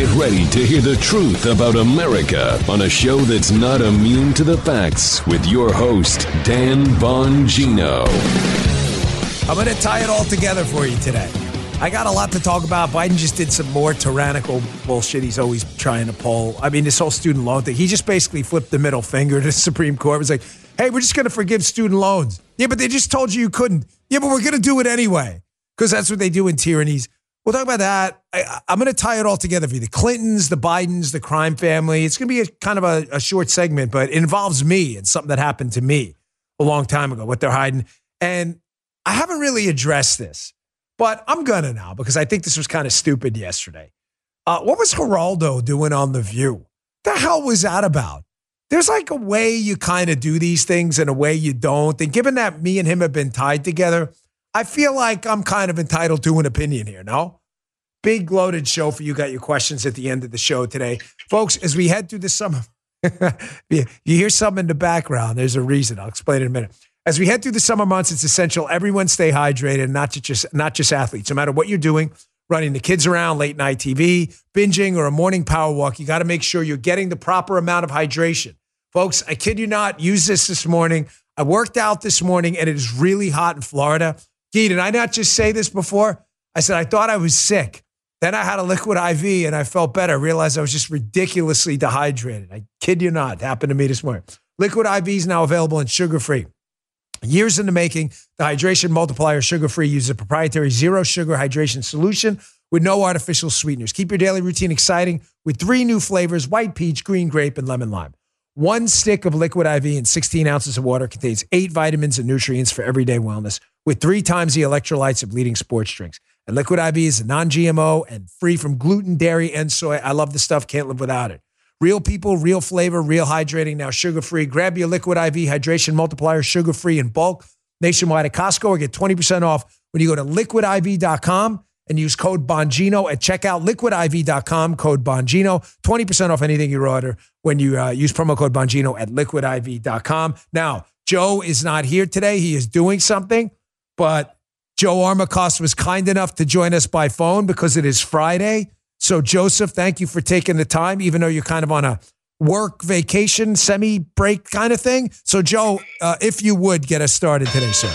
Get ready to hear the truth about America on a show that's not immune to the facts with your host, Dan Bongino. I'm going to tie it all together for you today. I got a lot to talk about. Biden just did some more tyrannical bullshit he's always trying to pull. I mean, this whole student loan thing, he just basically flipped the middle finger to the Supreme Court. It was like, hey, we're just going to forgive student loans. Yeah, but they just told you you couldn't. Yeah, but we're going to do it anyway because that's what they do in tyrannies. We'll talk about that. I, am going to tie it all together for you. The Clintons, the Bidens, the crime family. It's going to be a kind of a, a short segment, but it involves me and something that happened to me a long time ago, what they're hiding. And I haven't really addressed this. But I'm gonna now because I think this was kind of stupid yesterday. Uh, what was Geraldo doing on The View? The hell was that about? There's like a way you kind of do these things and a way you don't. And given that me and him have been tied together, I feel like I'm kind of entitled to an opinion here, no? Big loaded show for you. Got your questions at the end of the show today. Folks, as we head through the summer, you hear something in the background. There's a reason. I'll explain in a minute. As we head through the summer months, it's essential everyone stay hydrated, not just not just athletes. No matter what you're doing, running the kids around, late night TV, binging, or a morning power walk, you got to make sure you're getting the proper amount of hydration. Folks, I kid you not, use this this morning. I worked out this morning and it is really hot in Florida. Gee, did I not just say this before? I said I thought I was sick. Then I had a liquid IV and I felt better. I realized I was just ridiculously dehydrated. I kid you not. Happened to me this morning. Liquid IV is now available and sugar free. Years in the making, the Hydration Multiplier Sugar Free uses a proprietary zero sugar hydration solution with no artificial sweeteners. Keep your daily routine exciting with three new flavors white peach, green grape, and lemon lime. One stick of liquid IV and 16 ounces of water contains eight vitamins and nutrients for everyday wellness, with three times the electrolytes of leading sports drinks. And liquid IV is non GMO and free from gluten, dairy, and soy. I love the stuff, can't live without it. Real people, real flavor, real hydrating, now sugar free. Grab your Liquid IV Hydration Multiplier sugar free in bulk nationwide at Costco or get 20% off when you go to liquidiv.com and use code Bongino at checkout. Liquidiv.com, code Bongino. 20% off anything you order when you uh, use promo code Bongino at liquidiv.com. Now, Joe is not here today. He is doing something, but Joe Armacost was kind enough to join us by phone because it is Friday. So, Joseph, thank you for taking the time, even though you're kind of on a work vacation, semi break kind of thing. So, Joe, uh, if you would get us started today, sir.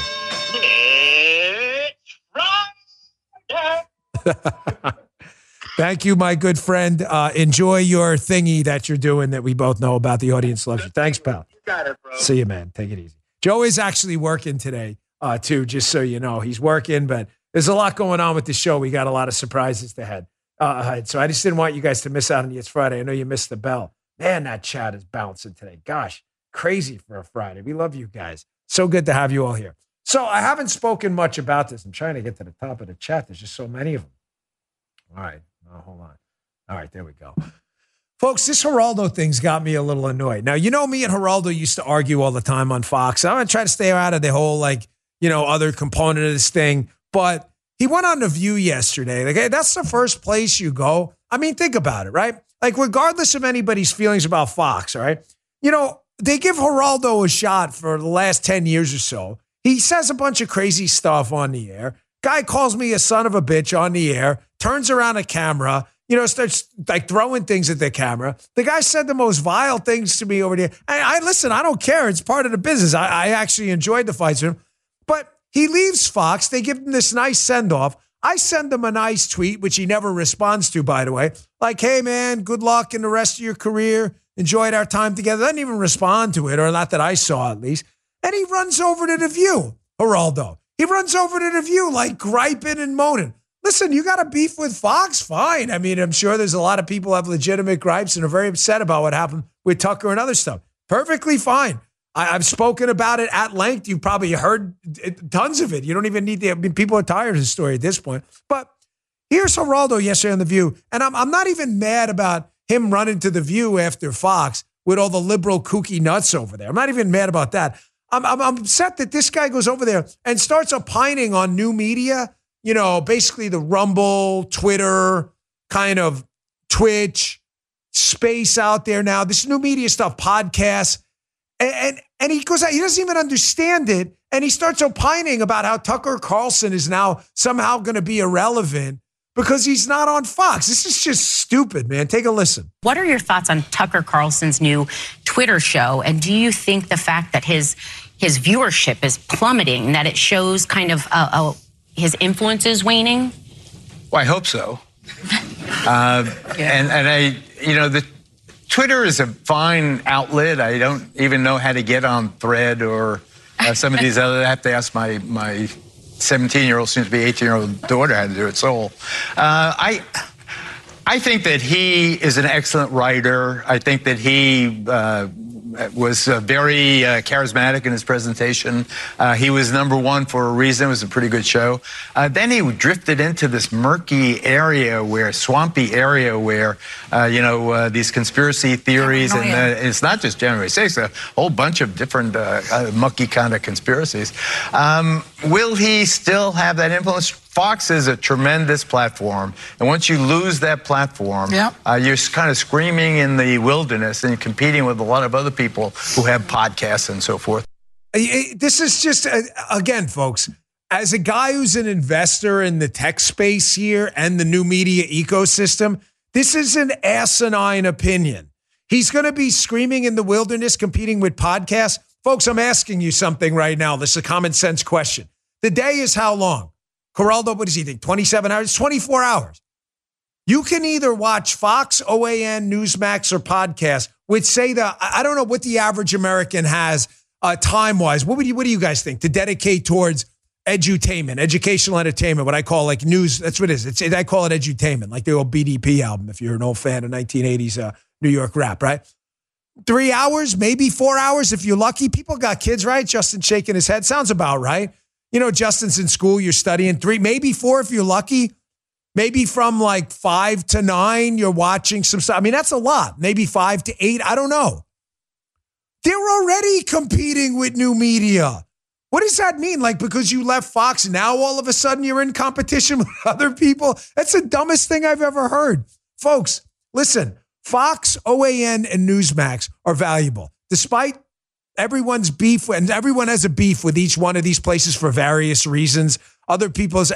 Thank you, my good friend. Uh, enjoy your thingy that you're doing that we both know about. The audience loves you. Thanks, pal. You got it, bro. See you, man. Take it easy. Joe is actually working today, uh, too, just so you know. He's working, but there's a lot going on with the show. We got a lot of surprises to head uh, so I just didn't want you guys to miss out on It's Friday. I know you missed the bell. Man, that chat is bouncing today. Gosh, crazy for a Friday. We love you guys. So good to have you all here. So I haven't spoken much about this. I'm trying to get to the top of the chat. There's just so many of them. All right. Oh, hold on. All right, there we go. Folks, this Geraldo thing's got me a little annoyed. Now, you know, me and Geraldo used to argue all the time on Fox. I'm going to try to stay out of the whole, like, you know, other component of this thing. But he went on The View yesterday. Like, hey, that's the first place you go. I mean, think about it, right? Like, regardless of anybody's feelings about Fox, all right? You know, they give Geraldo a shot for the last 10 years or so. He says a bunch of crazy stuff on the air. Guy calls me a son of a bitch on the air, turns around a camera, you know, starts like throwing things at the camera. The guy said the most vile things to me over there. I, I listen, I don't care. It's part of the business. I, I actually enjoyed the fights with him. But he leaves Fox. They give him this nice send off. I send him a nice tweet, which he never responds to, by the way. Like, hey, man, good luck in the rest of your career. Enjoyed our time together. Doesn't even respond to it, or not that I saw at least. And he runs over to the view, Geraldo. He runs over to the view, like griping and moaning. Listen, you got a beef with Fox? Fine. I mean, I'm sure there's a lot of people have legitimate gripes and are very upset about what happened with Tucker and other stuff. Perfectly fine. I, have spoken about it at length. You've probably heard tons of it. You don't even need to. I mean, people are tired of the story at this point. But here's Geraldo yesterday on The View. And I'm, I'm not even mad about him running to The View after Fox with all the liberal kooky nuts over there. I'm not even mad about that. I'm, I'm, I'm upset that this guy goes over there and starts opining on new media, you know, basically the Rumble, Twitter, kind of Twitch space out there now. This new media stuff, podcasts. And, and, and he goes, out, he doesn't even understand it. And he starts opining about how Tucker Carlson is now somehow going to be irrelevant because he's not on Fox. This is just stupid, man. Take a listen. What are your thoughts on Tucker Carlson's new Twitter show? And do you think the fact that his his viewership is plummeting, that it shows kind of uh, uh, his influence is waning? Well, I hope so. uh, yeah. And and I, you know, the Twitter is a fine outlet. I don't even know how to get on Thread or uh, some of these other. I have to ask my my 17 year old, soon to be 18 year old daughter had to do it. So, uh, I. I think that he is an excellent writer. I think that he uh, was uh, very uh, charismatic in his presentation. Uh, he was number one for a reason. It was a pretty good show. Uh, then he drifted into this murky area where, swampy area where, uh, you know, uh, these conspiracy theories, and it's not just January 6th, a whole bunch of different mucky kind of conspiracies. Um, will he still have that influence? Fox is a tremendous platform, and once you lose that platform, yep. uh, you're kind of screaming in the wilderness and competing with a lot of other people who have podcasts and so forth. This is just uh, again, folks. As a guy who's an investor in the tech space here and the new media ecosystem, this is an asinine opinion. He's going to be screaming in the wilderness, competing with podcasts. Folks, I'm asking you something right now. This is a common sense question. The day is how long? Geraldo, what does he think? 27 hours? 24 hours. You can either watch Fox, OAN, Newsmax, or podcast, which say the I don't know what the average American has uh, time wise. What would you what do you guys think to dedicate towards edutainment, educational entertainment, what I call like news. That's what it is. It's, I call it edutainment, like the old BDP album, if you're an old fan of 1980s uh, New York rap, right? Three hours, maybe four hours if you're lucky. People got kids, right? Justin shaking his head. Sounds about right. You know, Justin's in school, you're studying three, maybe four if you're lucky. Maybe from like five to nine, you're watching some stuff. I mean, that's a lot. Maybe five to eight. I don't know. They're already competing with new media. What does that mean? Like, because you left Fox, now all of a sudden you're in competition with other people? That's the dumbest thing I've ever heard. Folks, listen, Fox, OAN, and Newsmax are valuable. Despite everyone's beef and everyone has a beef with each one of these places for various reasons. Other people's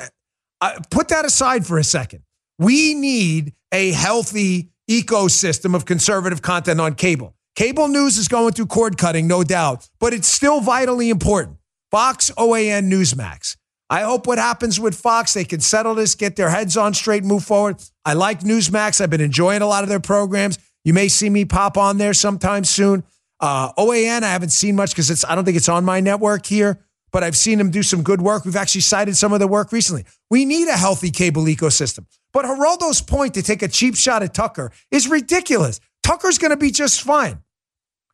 uh, put that aside for a second. We need a healthy ecosystem of conservative content on cable. Cable news is going through cord cutting, no doubt, but it's still vitally important. Fox, OAN, Newsmax. I hope what happens with Fox, they can settle this, get their heads on straight, move forward. I like Newsmax. I've been enjoying a lot of their programs. You may see me pop on there sometime soon. Uh, OAN, I haven't seen much because it's I don't think it's on my network here, but I've seen them do some good work. We've actually cited some of the work recently. We need a healthy cable ecosystem. But Geraldo's point to take a cheap shot at Tucker is ridiculous. Tucker's going to be just fine.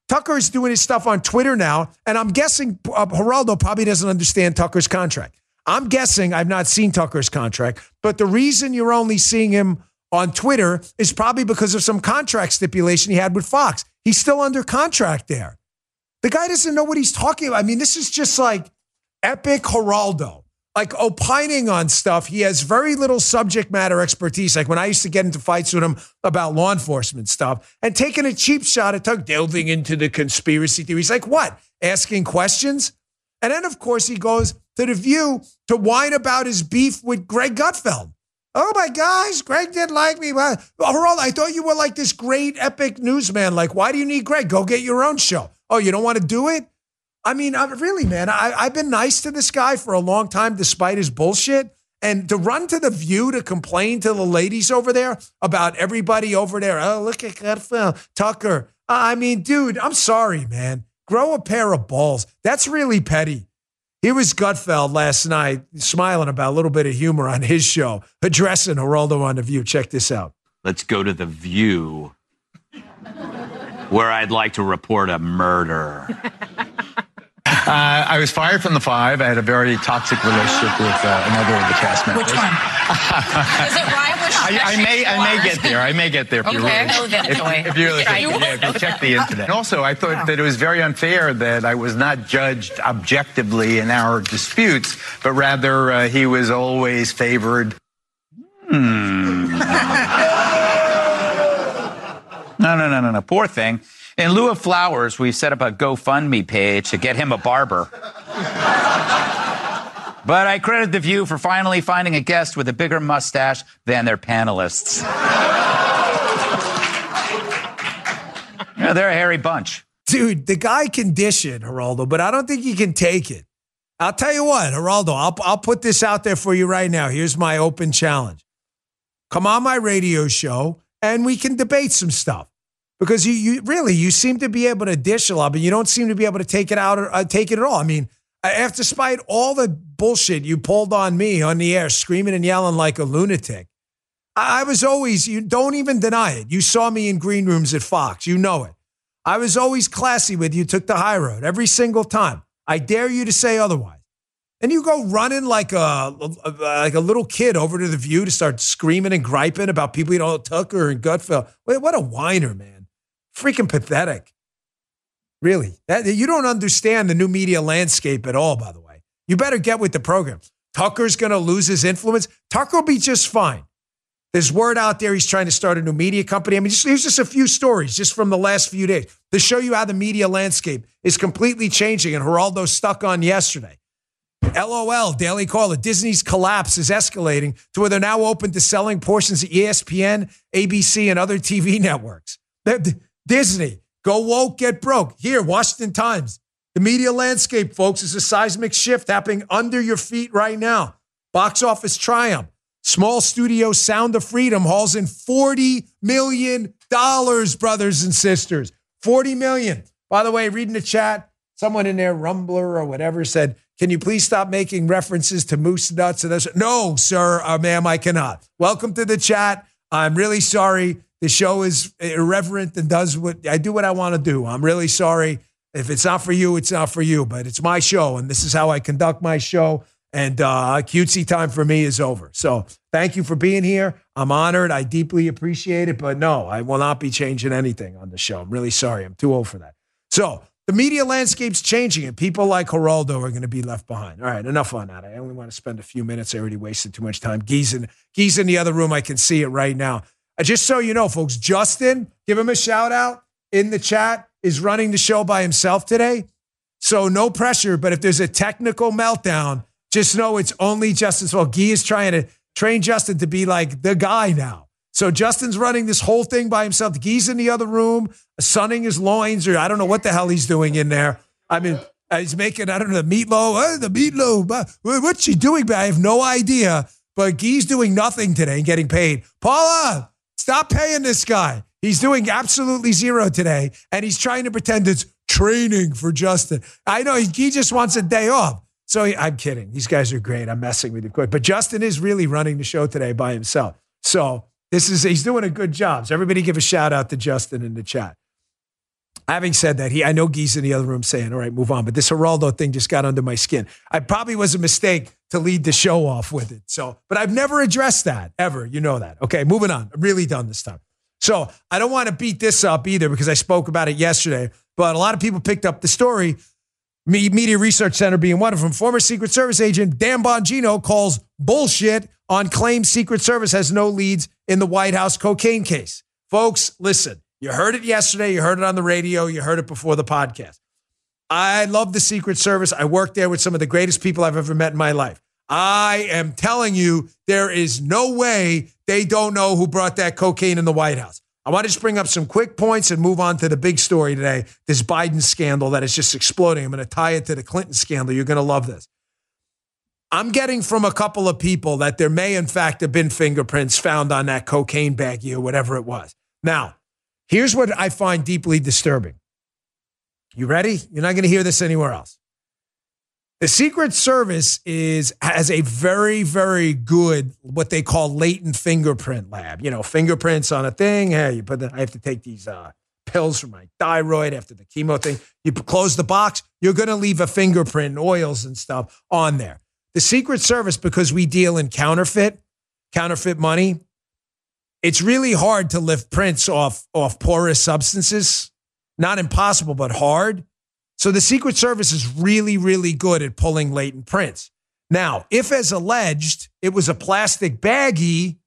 Tucker is doing his stuff on Twitter now, and I'm guessing uh, Geraldo probably doesn't understand Tucker's contract. I'm guessing I've not seen Tucker's contract, but the reason you're only seeing him on Twitter is probably because of some contract stipulation he had with Fox. He's still under contract there. The guy doesn't know what he's talking about. I mean, this is just like epic Geraldo, like opining on stuff. He has very little subject matter expertise. Like when I used to get into fights with him about law enforcement stuff and taking a cheap shot at Tuck, delving into the conspiracy theories. Like what? Asking questions? And then, of course, he goes to The View to whine about his beef with Greg Gutfeld. Oh my gosh, Greg didn't like me. Well, Geraldo, I thought you were like this great epic newsman. Like, why do you need Greg? Go get your own show. Oh, you don't want to do it? I mean, I, really, man, I, I've been nice to this guy for a long time despite his bullshit. And to run to the view to complain to the ladies over there about everybody over there. Oh, look at Gutfeld, Tucker. I mean, dude, I'm sorry, man. Grow a pair of balls. That's really petty. Here was Gutfeld last night smiling about a little bit of humor on his show, addressing Geraldo on The View. Check this out. Let's go to The View, where I'd like to report a murder. Uh, I was fired from the five. I had a very toxic relationship with uh, another of the cast members. Which one? Is it Ryan? I, I, may, I may get there. I may get there. If okay, you really, if, if you really, yeah, if you check the internet. And also, I thought wow. that it was very unfair that I was not judged objectively in our disputes, but rather uh, he was always favored. Hmm. no, no, no, no, no. Poor thing. In lieu of flowers, we set up a GoFundMe page to get him a barber. But I credit The View for finally finding a guest with a bigger mustache than their panelists. they're a hairy bunch. Dude, the guy can dish it, Geraldo, but I don't think he can take it. I'll tell you what, Geraldo, I'll, I'll put this out there for you right now. Here's my open challenge. Come on my radio show and we can debate some stuff because you, you really you seem to be able to dish a lot, but you don't seem to be able to take it out or uh, take it at all. I mean, after despite all the bullshit you pulled on me on the air, screaming and yelling like a lunatic, I, I was always you don't even deny it. You saw me in green rooms at Fox, you know it. I was always classy with you, took the high road every single time. I dare you to say otherwise. And you go running like a, like a little kid over to the view to start screaming and griping about people you don't know Tucker and Gutfeld. What a whiner, man! Freaking pathetic. Really, that, you don't understand the new media landscape at all. By the way, you better get with the program. Tucker's going to lose his influence. Tucker will be just fine. There's word out there he's trying to start a new media company. I mean, just, here's just a few stories just from the last few days to show you how the media landscape is completely changing. And Geraldo stuck on yesterday. LOL, Daily Caller. Disney's collapse is escalating to where they're now open to selling portions of ESPN, ABC, and other TV networks. Disney, go woke, get broke. Here, Washington Times. The media landscape, folks, is a seismic shift happening under your feet right now. Box office triumph. Small studio Sound of Freedom hauls in $40 million, brothers and sisters. 40 million. By the way, reading the chat, someone in there, Rumbler or whatever, said, Can you please stop making references to moose nuts and this? No, sir, uh, ma'am, I cannot. Welcome to the chat. I'm really sorry. The show is irreverent and does what I do what I want to do. I'm really sorry. If it's not for you, it's not for you, but it's my show, and this is how I conduct my show. And uh, cutesy time for me is over. So thank you for being here. I'm honored. I deeply appreciate it. But no, I will not be changing anything on the show. I'm really sorry. I'm too old for that. So the media landscape's changing, and people like Geraldo are going to be left behind. All right, enough on that. I only want to spend a few minutes. I already wasted too much time. Gee's in, Gee's in the other room. I can see it right now. Just so you know, folks, Justin, give him a shout out in the chat, is running the show by himself today. So no pressure, but if there's a technical meltdown, just know it's only Justin's fault. Gee is trying to train Justin to be like the guy now. So Justin's running this whole thing by himself. Gee's in the other room, sunning his loins, or I don't know what the hell he's doing in there. I mean, uh, he's making, I don't know, the meatloaf, uh, the meatloaf. Uh, what's she doing? I have no idea. But Gee's doing nothing today and getting paid. Paula, stop paying this guy. He's doing absolutely zero today, and he's trying to pretend it's training for Justin. I know he just wants a day off. So I'm kidding. These guys are great. I'm messing with you quick. But Justin is really running the show today by himself. So this is he's doing a good job. So everybody give a shout out to Justin in the chat. Having said that, he I know Gee's in the other room saying, all right, move on. But this Geraldo thing just got under my skin. I probably was a mistake to lead the show off with it. So, but I've never addressed that ever. You know that. Okay, moving on. I'm really done this time. So I don't want to beat this up either because I spoke about it yesterday. But a lot of people picked up the story Media Research Center being one of them. Former Secret Service agent Dan Bongino calls bullshit on claims Secret Service has no leads in the White House cocaine case. Folks, listen, you heard it yesterday, you heard it on the radio, you heard it before the podcast. I love the Secret Service. I worked there with some of the greatest people I've ever met in my life. I am telling you, there is no way they don't know who brought that cocaine in the White House. I want to just bring up some quick points and move on to the big story today this Biden scandal that is just exploding. I'm going to tie it to the Clinton scandal. You're going to love this. I'm getting from a couple of people that there may, in fact, have been fingerprints found on that cocaine baggie or whatever it was. Now, here's what I find deeply disturbing. You ready? You're not going to hear this anywhere else. The Secret Service is has a very very good what they call latent fingerprint lab. You know, fingerprints on a thing. Hey, you put the, I have to take these uh, pills for my thyroid after the chemo thing. You close the box, you're going to leave a fingerprint oils and stuff on there. The Secret Service, because we deal in counterfeit, counterfeit money, it's really hard to lift prints off off porous substances. Not impossible, but hard. So the Secret Service is really, really good at pulling latent prints. Now, if as alleged it was a plastic baggie,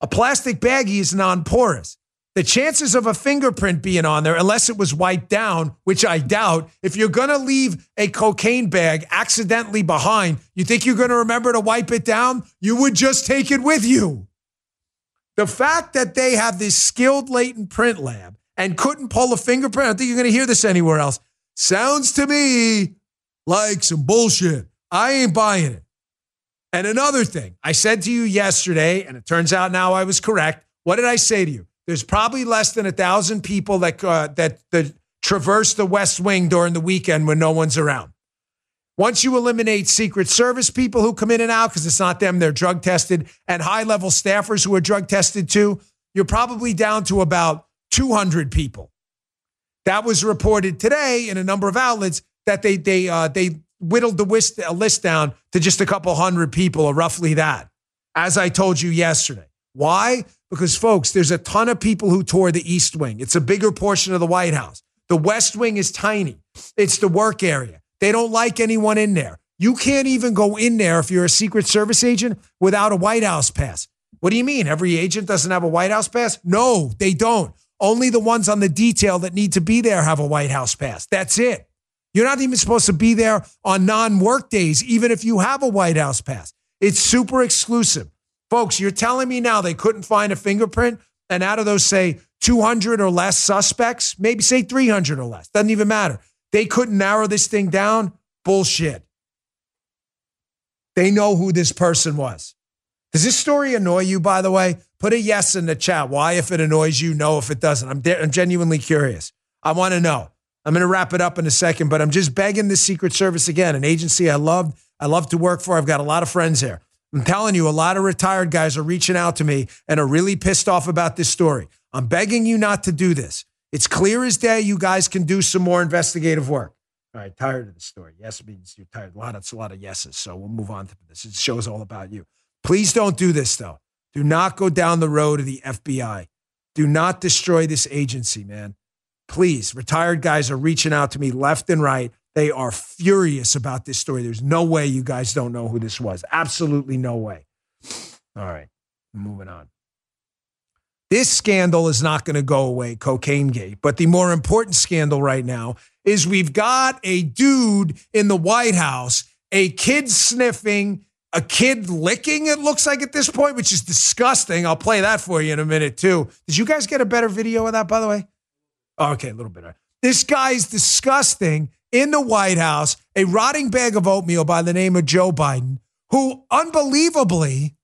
a plastic baggie is non porous. the chances of a fingerprint being on there, unless it was wiped down, which I doubt, if you're going to leave a cocaine bag accidentally behind, you think you're going to remember to wipe it down? You would just take it with you. The fact that they have this skilled latent print lab and couldn't pull a fingerprint, I don't think you're going to hear this anywhere else, sounds to me like some bullshit. I ain't buying it. And another thing, I said to you yesterday, and it turns out now I was correct. What did I say to you? There's probably less than a thousand people that uh, that that traverse the West Wing during the weekend when no one's around. Once you eliminate Secret Service people who come in and out because it's not them, they're drug tested, and high level staffers who are drug tested too, you're probably down to about 200 people. That was reported today in a number of outlets that they they uh, they whittled the list, list down to just a couple hundred people, or roughly that. As I told you yesterday, why? Because, folks, there's a ton of people who tour the East Wing. It's a bigger portion of the White House. The West Wing is tiny, it's the work area. They don't like anyone in there. You can't even go in there if you're a Secret Service agent without a White House pass. What do you mean? Every agent doesn't have a White House pass? No, they don't. Only the ones on the detail that need to be there have a White House pass. That's it. You're not even supposed to be there on non work days, even if you have a White House pass. It's super exclusive. Folks, you're telling me now they couldn't find a fingerprint, and out of those, say, 200 or less suspects, maybe say 300 or less, doesn't even matter. They couldn't narrow this thing down? Bullshit. They know who this person was. Does this story annoy you, by the way? Put a yes in the chat. Why, if it annoys you, no, if it doesn't. I'm, de- I'm genuinely curious. I want to know. I'm going to wrap it up in a second, but I'm just begging the Secret Service again, an agency I love, I love to work for. I've got a lot of friends here. I'm telling you, a lot of retired guys are reaching out to me and are really pissed off about this story. I'm begging you not to do this. It's clear as day you guys can do some more investigative work. All right, tired of the story. Yes means you're tired. A lot, it's a lot of yeses. So we'll move on to this. It shows all about you. Please don't do this, though. Do not go down the road of the FBI. Do not destroy this agency, man. Please, retired guys are reaching out to me left and right they are furious about this story. There's no way you guys don't know who this was. Absolutely no way. All right, moving on. This scandal is not going to go away, Cocaine Gate. But the more important scandal right now is we've got a dude in the White House, a kid sniffing, a kid licking, it looks like at this point, which is disgusting. I'll play that for you in a minute, too. Did you guys get a better video of that, by the way? Oh, okay, a little bit. This guy's disgusting in the White House a rotting bag of oatmeal by the name of Joe Biden, who unbelievably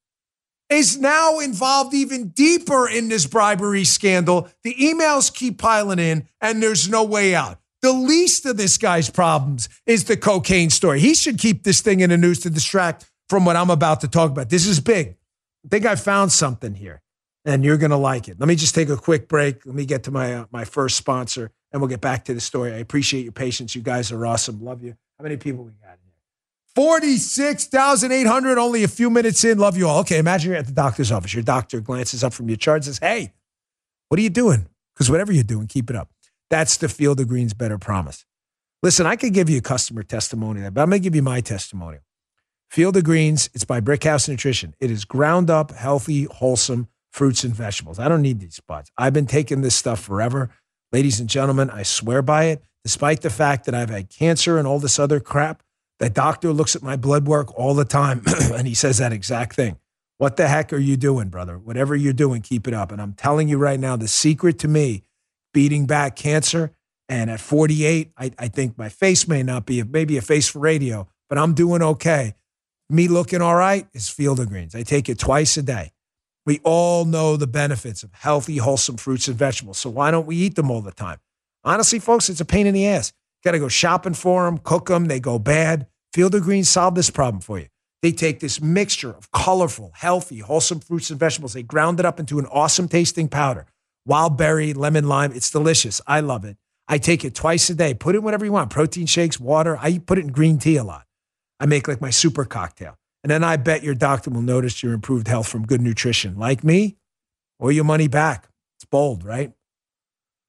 is now involved even deeper in this bribery scandal. The emails keep piling in, and there's no way out. The least of this guy's problems is the cocaine story. He should keep this thing in the news to distract from what I'm about to talk about. This is big. I think I found something here, and you're going to like it. Let me just take a quick break. Let me get to my uh, my first sponsor and we'll get back to the story. I appreciate your patience. You guys are awesome. Love you. How many people we got? 46,800, only a few minutes in. Love you all. Okay, imagine you're at the doctor's office. Your doctor glances up from your chart and says, Hey, what are you doing? Because whatever you're doing, keep it up. That's the Field of Greens better promise. Listen, I could give you a customer testimony, but I'm going to give you my testimonial. Field of Greens, it's by Brickhouse Nutrition. It is ground up, healthy, wholesome fruits and vegetables. I don't need these spots. I've been taking this stuff forever. Ladies and gentlemen, I swear by it, despite the fact that I've had cancer and all this other crap. That doctor looks at my blood work all the time and he says that exact thing. What the heck are you doing, brother? Whatever you're doing, keep it up. And I'm telling you right now, the secret to me beating back cancer, and at 48, I, I think my face may not be, maybe a face for radio, but I'm doing okay. Me looking all right is Field of Greens. I take it twice a day. We all know the benefits of healthy, wholesome fruits and vegetables. So why don't we eat them all the time? Honestly, folks, it's a pain in the ass. Got to go shopping for them, cook them, they go bad. Field of Greens solve this problem for you. They take this mixture of colorful, healthy, wholesome fruits and vegetables. They ground it up into an awesome tasting powder. Wild berry, lemon, lime. It's delicious. I love it. I take it twice a day. Put it whatever you want protein shakes, water. I put it in green tea a lot. I make like my super cocktail. And then I bet your doctor will notice your improved health from good nutrition. Like me, or your money back. It's bold, right?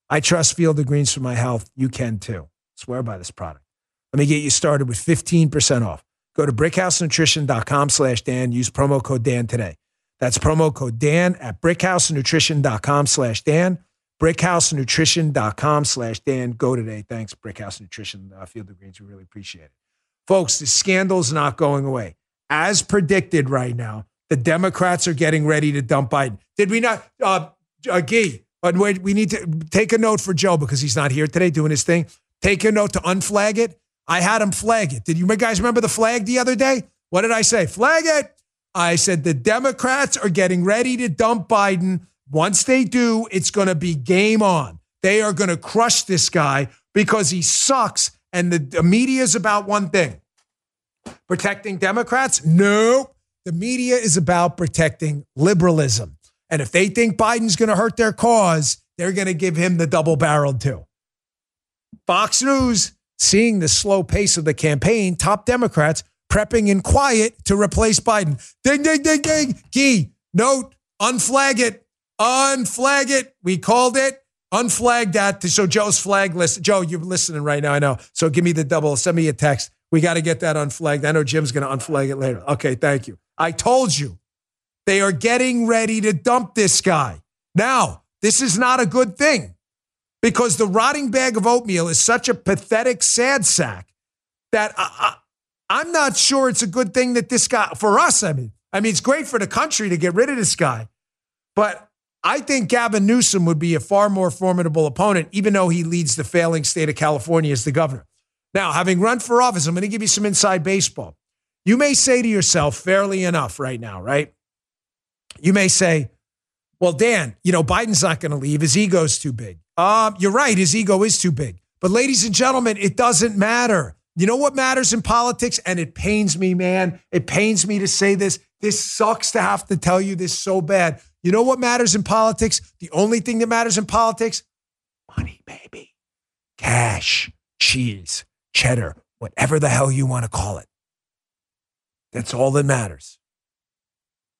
I trust Field of Greens for my health. You can too. Swear by this product. Let me get you started with 15% off. Go to brickhousenutrition.com slash Dan. Use promo code Dan today. That's promo code Dan at brickhousenutrition.com slash Dan. brickhousenutrition.com slash Dan. Go today. Thanks, Brickhouse Nutrition, uh, Field of Greens. We really appreciate it. Folks, the scandal's not going away. As predicted right now, the Democrats are getting ready to dump Biden. Did we not, uh, uh Gee, but we need to take a note for Joe because he's not here today doing his thing. Take a note to unflag it. I had him flag it. Did you guys remember the flag the other day? What did I say? Flag it. I said the Democrats are getting ready to dump Biden. Once they do, it's going to be game on. They are going to crush this guy because he sucks. And the, the media is about one thing protecting Democrats? No. The media is about protecting liberalism. And if they think Biden's going to hurt their cause, they're going to give him the double barreled too. Fox News, seeing the slow pace of the campaign, top Democrats prepping in quiet to replace Biden. Ding, ding, ding, ding. Key, note, unflag it. Unflag it. We called it. Unflag that. So Joe's flag list. Joe, you're listening right now. I know. So give me the double. Send me a text. We got to get that unflagged. I know Jim's going to unflag it later. Okay, thank you. I told you. They are getting ready to dump this guy. Now, this is not a good thing because the rotting bag of oatmeal is such a pathetic sad sack that I, am not sure it's a good thing that this guy, for us, I mean, I mean, it's great for the country to get rid of this guy, but I think Gavin Newsom would be a far more formidable opponent, even though he leads the failing state of California as the governor. Now, having run for office, I'm going to give you some inside baseball. You may say to yourself, fairly enough, right now, right? You may say, well, Dan, you know, Biden's not going to leave. His ego's too big. Uh, you're right. His ego is too big. But, ladies and gentlemen, it doesn't matter. You know what matters in politics? And it pains me, man. It pains me to say this. This sucks to have to tell you this so bad. You know what matters in politics? The only thing that matters in politics? Money, baby. Cash, cheese, cheddar, whatever the hell you want to call it. That's all that matters.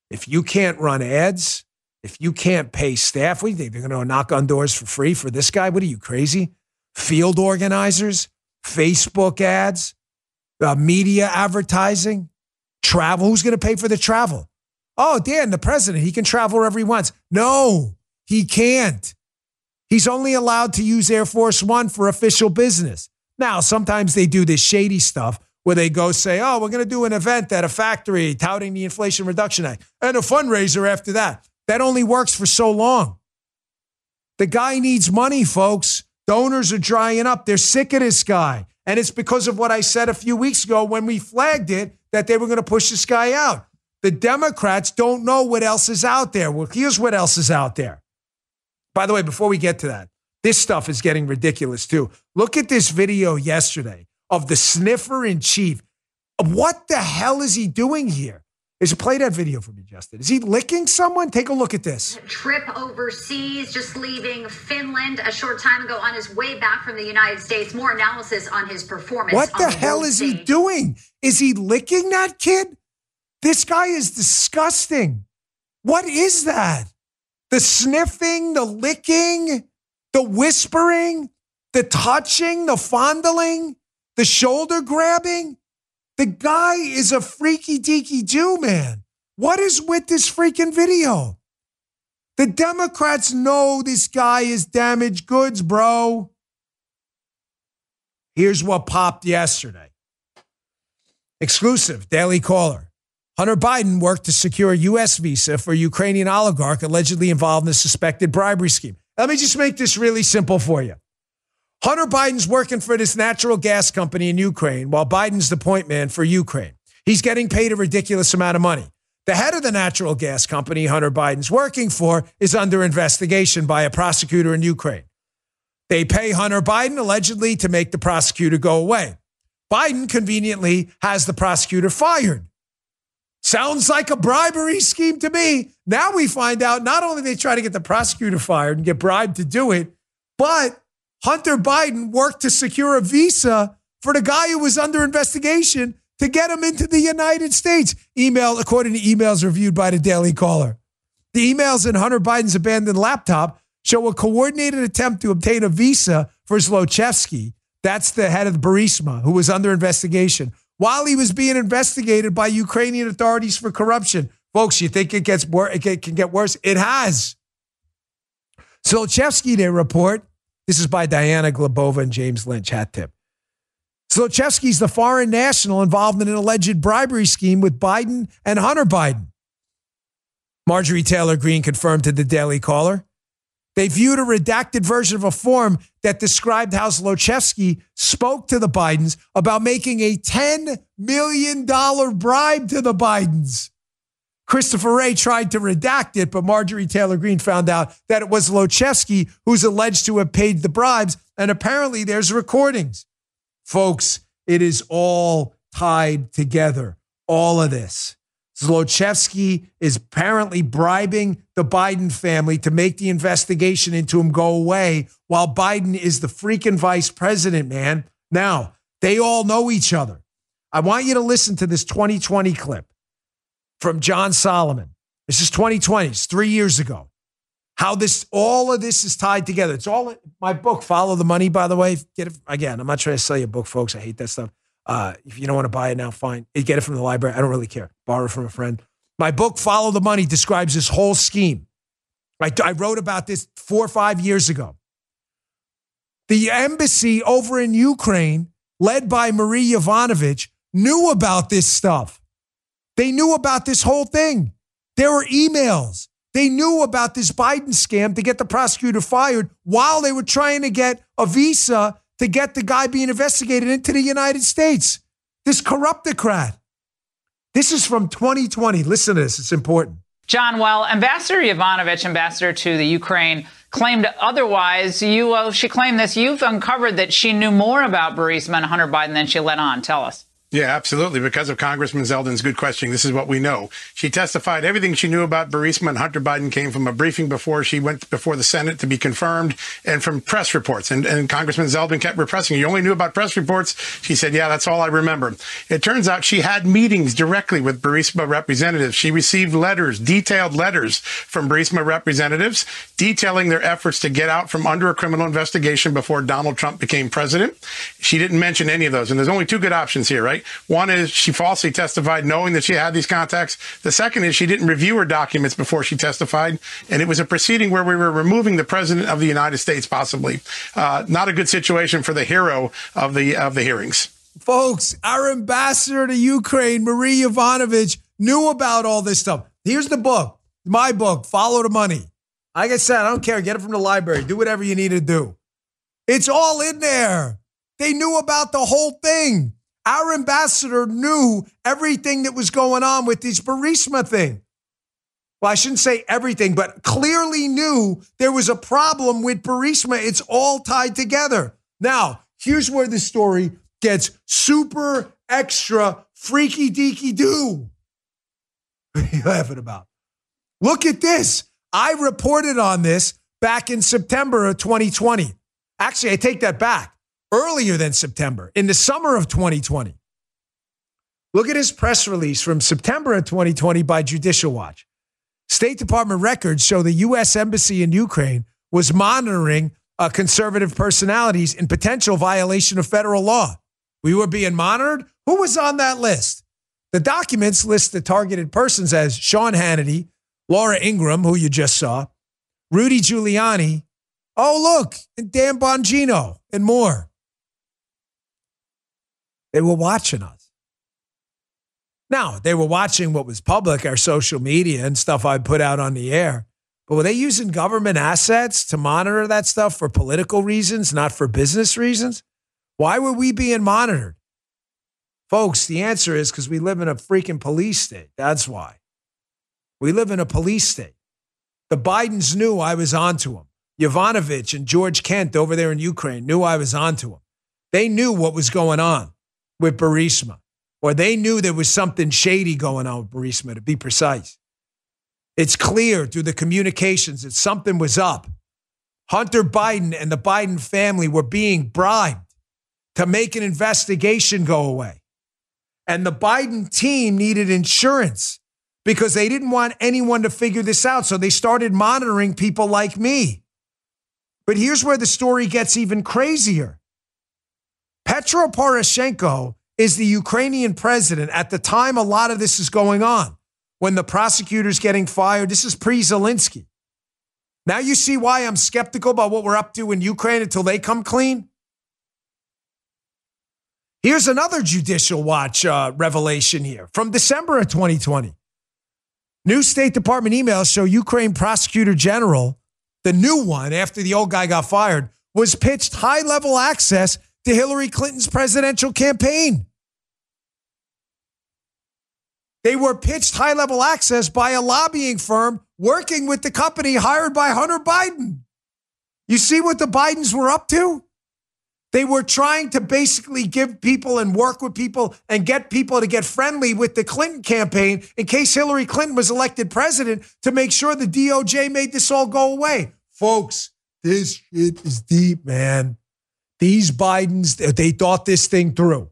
If you can't run ads, if you can't pay staff, what do you think? They're going to knock on doors for free for this guy? What are you, crazy? Field organizers, Facebook ads, uh, media advertising, travel. Who's going to pay for the travel? Oh, Dan, the president, he can travel wherever he wants. No, he can't. He's only allowed to use Air Force One for official business. Now, sometimes they do this shady stuff where they go say, oh, we're going to do an event at a factory touting the Inflation Reduction Act and a fundraiser after that. That only works for so long. The guy needs money, folks. Donors are drying up. They're sick of this guy. And it's because of what I said a few weeks ago when we flagged it that they were going to push this guy out. The Democrats don't know what else is out there. Well, here's what else is out there. By the way, before we get to that, this stuff is getting ridiculous too. Look at this video yesterday of the sniffer in chief. What the hell is he doing here? Is a play that video for me, Justin? Is he licking someone? Take a look at this. Trip overseas, just leaving Finland a short time ago on his way back from the United States. More analysis on his performance. What the, the hell is stage. he doing? Is he licking that kid? This guy is disgusting. What is that? The sniffing, the licking, the whispering, the touching, the fondling, the shoulder grabbing. The guy is a freaky deaky Jew, man. What is with this freaking video? The Democrats know this guy is damaged goods, bro. Here's what popped yesterday. Exclusive Daily Caller. Hunter Biden worked to secure a U.S. visa for Ukrainian oligarch allegedly involved in a suspected bribery scheme. Let me just make this really simple for you. Hunter Biden's working for this natural gas company in Ukraine while Biden's the point man for Ukraine. He's getting paid a ridiculous amount of money. The head of the natural gas company Hunter Biden's working for is under investigation by a prosecutor in Ukraine. They pay Hunter Biden allegedly to make the prosecutor go away. Biden conveniently has the prosecutor fired. Sounds like a bribery scheme to me. Now we find out not only they try to get the prosecutor fired and get bribed to do it, but Hunter Biden worked to secure a visa for the guy who was under investigation to get him into the United States. Email, according to emails reviewed by the Daily Caller. The emails in Hunter Biden's abandoned laptop show a coordinated attempt to obtain a visa for Zlochevsky. That's the head of Burisma, who was under investigation while he was being investigated by Ukrainian authorities for corruption. Folks, you think it gets worse? It can get worse? It has. Zlochevsky, they report, this is by Diana Glebova and James Lynch, hat tip. Zlochevsky's the foreign national involved in an alleged bribery scheme with Biden and Hunter Biden. Marjorie Taylor Greene confirmed to the Daily Caller. They viewed a redacted version of a form that described how Zlochevsky spoke to the Bidens about making a $10 million bribe to the Bidens. Christopher Wray tried to redact it, but Marjorie Taylor Greene found out that it was Zlochevsky who's alleged to have paid the bribes, and apparently there's recordings. Folks, it is all tied together, all of this. Zlochevsky is apparently bribing the Biden family to make the investigation into him go away while Biden is the freaking vice president, man. Now, they all know each other. I want you to listen to this 2020 clip from John Solomon. This is 2020, it's three years ago. How this, all of this is tied together. It's all in my book, Follow the Money, by the way. Get it again. I'm not trying to sell you a book, folks. I hate that stuff. Uh, if you don't want to buy it now, fine. Get it from the library. I don't really care. Borrow from a friend. My book, Follow the Money, describes this whole scheme. I, I wrote about this four or five years ago. The embassy over in Ukraine, led by Marie Yovanovitch, knew about this stuff. They knew about this whole thing. There were emails. They knew about this Biden scam to get the prosecutor fired while they were trying to get a visa to get the guy being investigated into the United States. This corruptocrat. This is from 2020. Listen to this, it's important. John, while Ambassador Yovanovitch, ambassador to the Ukraine, claimed otherwise, you uh, she claimed this. You've uncovered that she knew more about Burisma and Hunter Biden than she let on. Tell us. Yeah, absolutely. Because of Congressman Zeldin's good questioning, this is what we know. She testified everything she knew about Burisma and Hunter Biden came from a briefing before she went before the Senate to be confirmed and from press reports. And, and Congressman Zeldin kept repressing. You only knew about press reports. She said, yeah, that's all I remember. It turns out she had meetings directly with Burisma representatives. She received letters, detailed letters from Burisma representatives detailing their efforts to get out from under a criminal investigation before Donald Trump became president. She didn't mention any of those. And there's only two good options here, right? Right? One is she falsely testified knowing that she had these contacts. The second is she didn't review her documents before she testified. And it was a proceeding where we were removing the president of the United States, possibly. Uh, not a good situation for the hero of the, of the hearings. Folks, our ambassador to Ukraine, Marie Yovanovitch, knew about all this stuff. Here's the book, my book, Follow the Money. Like I said, I don't care. Get it from the library. Do whatever you need to do. It's all in there. They knew about the whole thing. Our ambassador knew everything that was going on with this Burisma thing. Well, I shouldn't say everything, but clearly knew there was a problem with Burisma. It's all tied together. Now, here's where the story gets super extra freaky deaky doo. What are you laughing about? Look at this. I reported on this back in September of 2020. Actually, I take that back earlier than September, in the summer of 2020. Look at his press release from September of 2020 by Judicial Watch. State Department records show the U.S. Embassy in Ukraine was monitoring uh, conservative personalities in potential violation of federal law. We were being monitored. Who was on that list? The documents list the targeted persons as Sean Hannity, Laura Ingraham, who you just saw, Rudy Giuliani, oh, look, and Dan Bongino, and more. They were watching us. Now, they were watching what was public, our social media and stuff I put out on the air. But were they using government assets to monitor that stuff for political reasons, not for business reasons? Why were we being monitored? Folks, the answer is because we live in a freaking police state. That's why. We live in a police state. The Bidens knew I was onto them. Yovanovitch and George Kent over there in Ukraine knew I was onto them. They knew what was going on with Burisma, or they knew there was something shady going on with Burisma, to be precise. It's clear through the communications that something was up. Hunter Biden and the Biden family were being bribed to make an investigation go away. And the Biden team needed insurance because they didn't want anyone to figure this out. So they started monitoring people like me. But here's where the story gets even crazier. Petro Poroshenko is the Ukrainian president at the time a lot of this is going on. When the prosecutor's getting fired, this is pre Zelensky. Now you see why I'm skeptical about what we're up to in Ukraine until they come clean? Here's another Judicial Watch uh, revelation here from December of 2020. New State Department emails show Ukraine Prosecutor General, the new one after the old guy got fired, was pitched high level access to Hillary Clinton's presidential campaign. They were pitched high level access by a lobbying firm working with the company hired by Hunter Biden. You see what the Bidens were up to? They were trying to basically give people and work with people and get people to get friendly with the Clinton campaign in case Hillary Clinton was elected president to make sure the DOJ made this all go away. Folks, this shit is deep, man. These Bidens, they thought this thing through.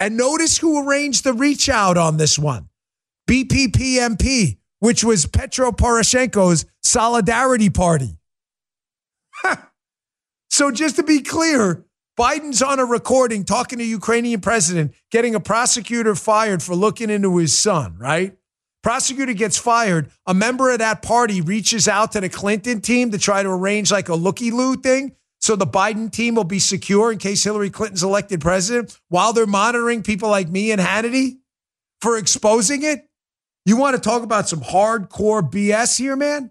And notice who arranged the reach out on this one BPPMP, which was Petro Poroshenko's solidarity party. so, just to be clear, Biden's on a recording talking to Ukrainian president, getting a prosecutor fired for looking into his son, right? Prosecutor gets fired. A member of that party reaches out to the Clinton team to try to arrange like a looky loo thing. So the Biden team will be secure in case Hillary Clinton's elected president while they're monitoring people like me and Hannity for exposing it. You want to talk about some hardcore BS here, man?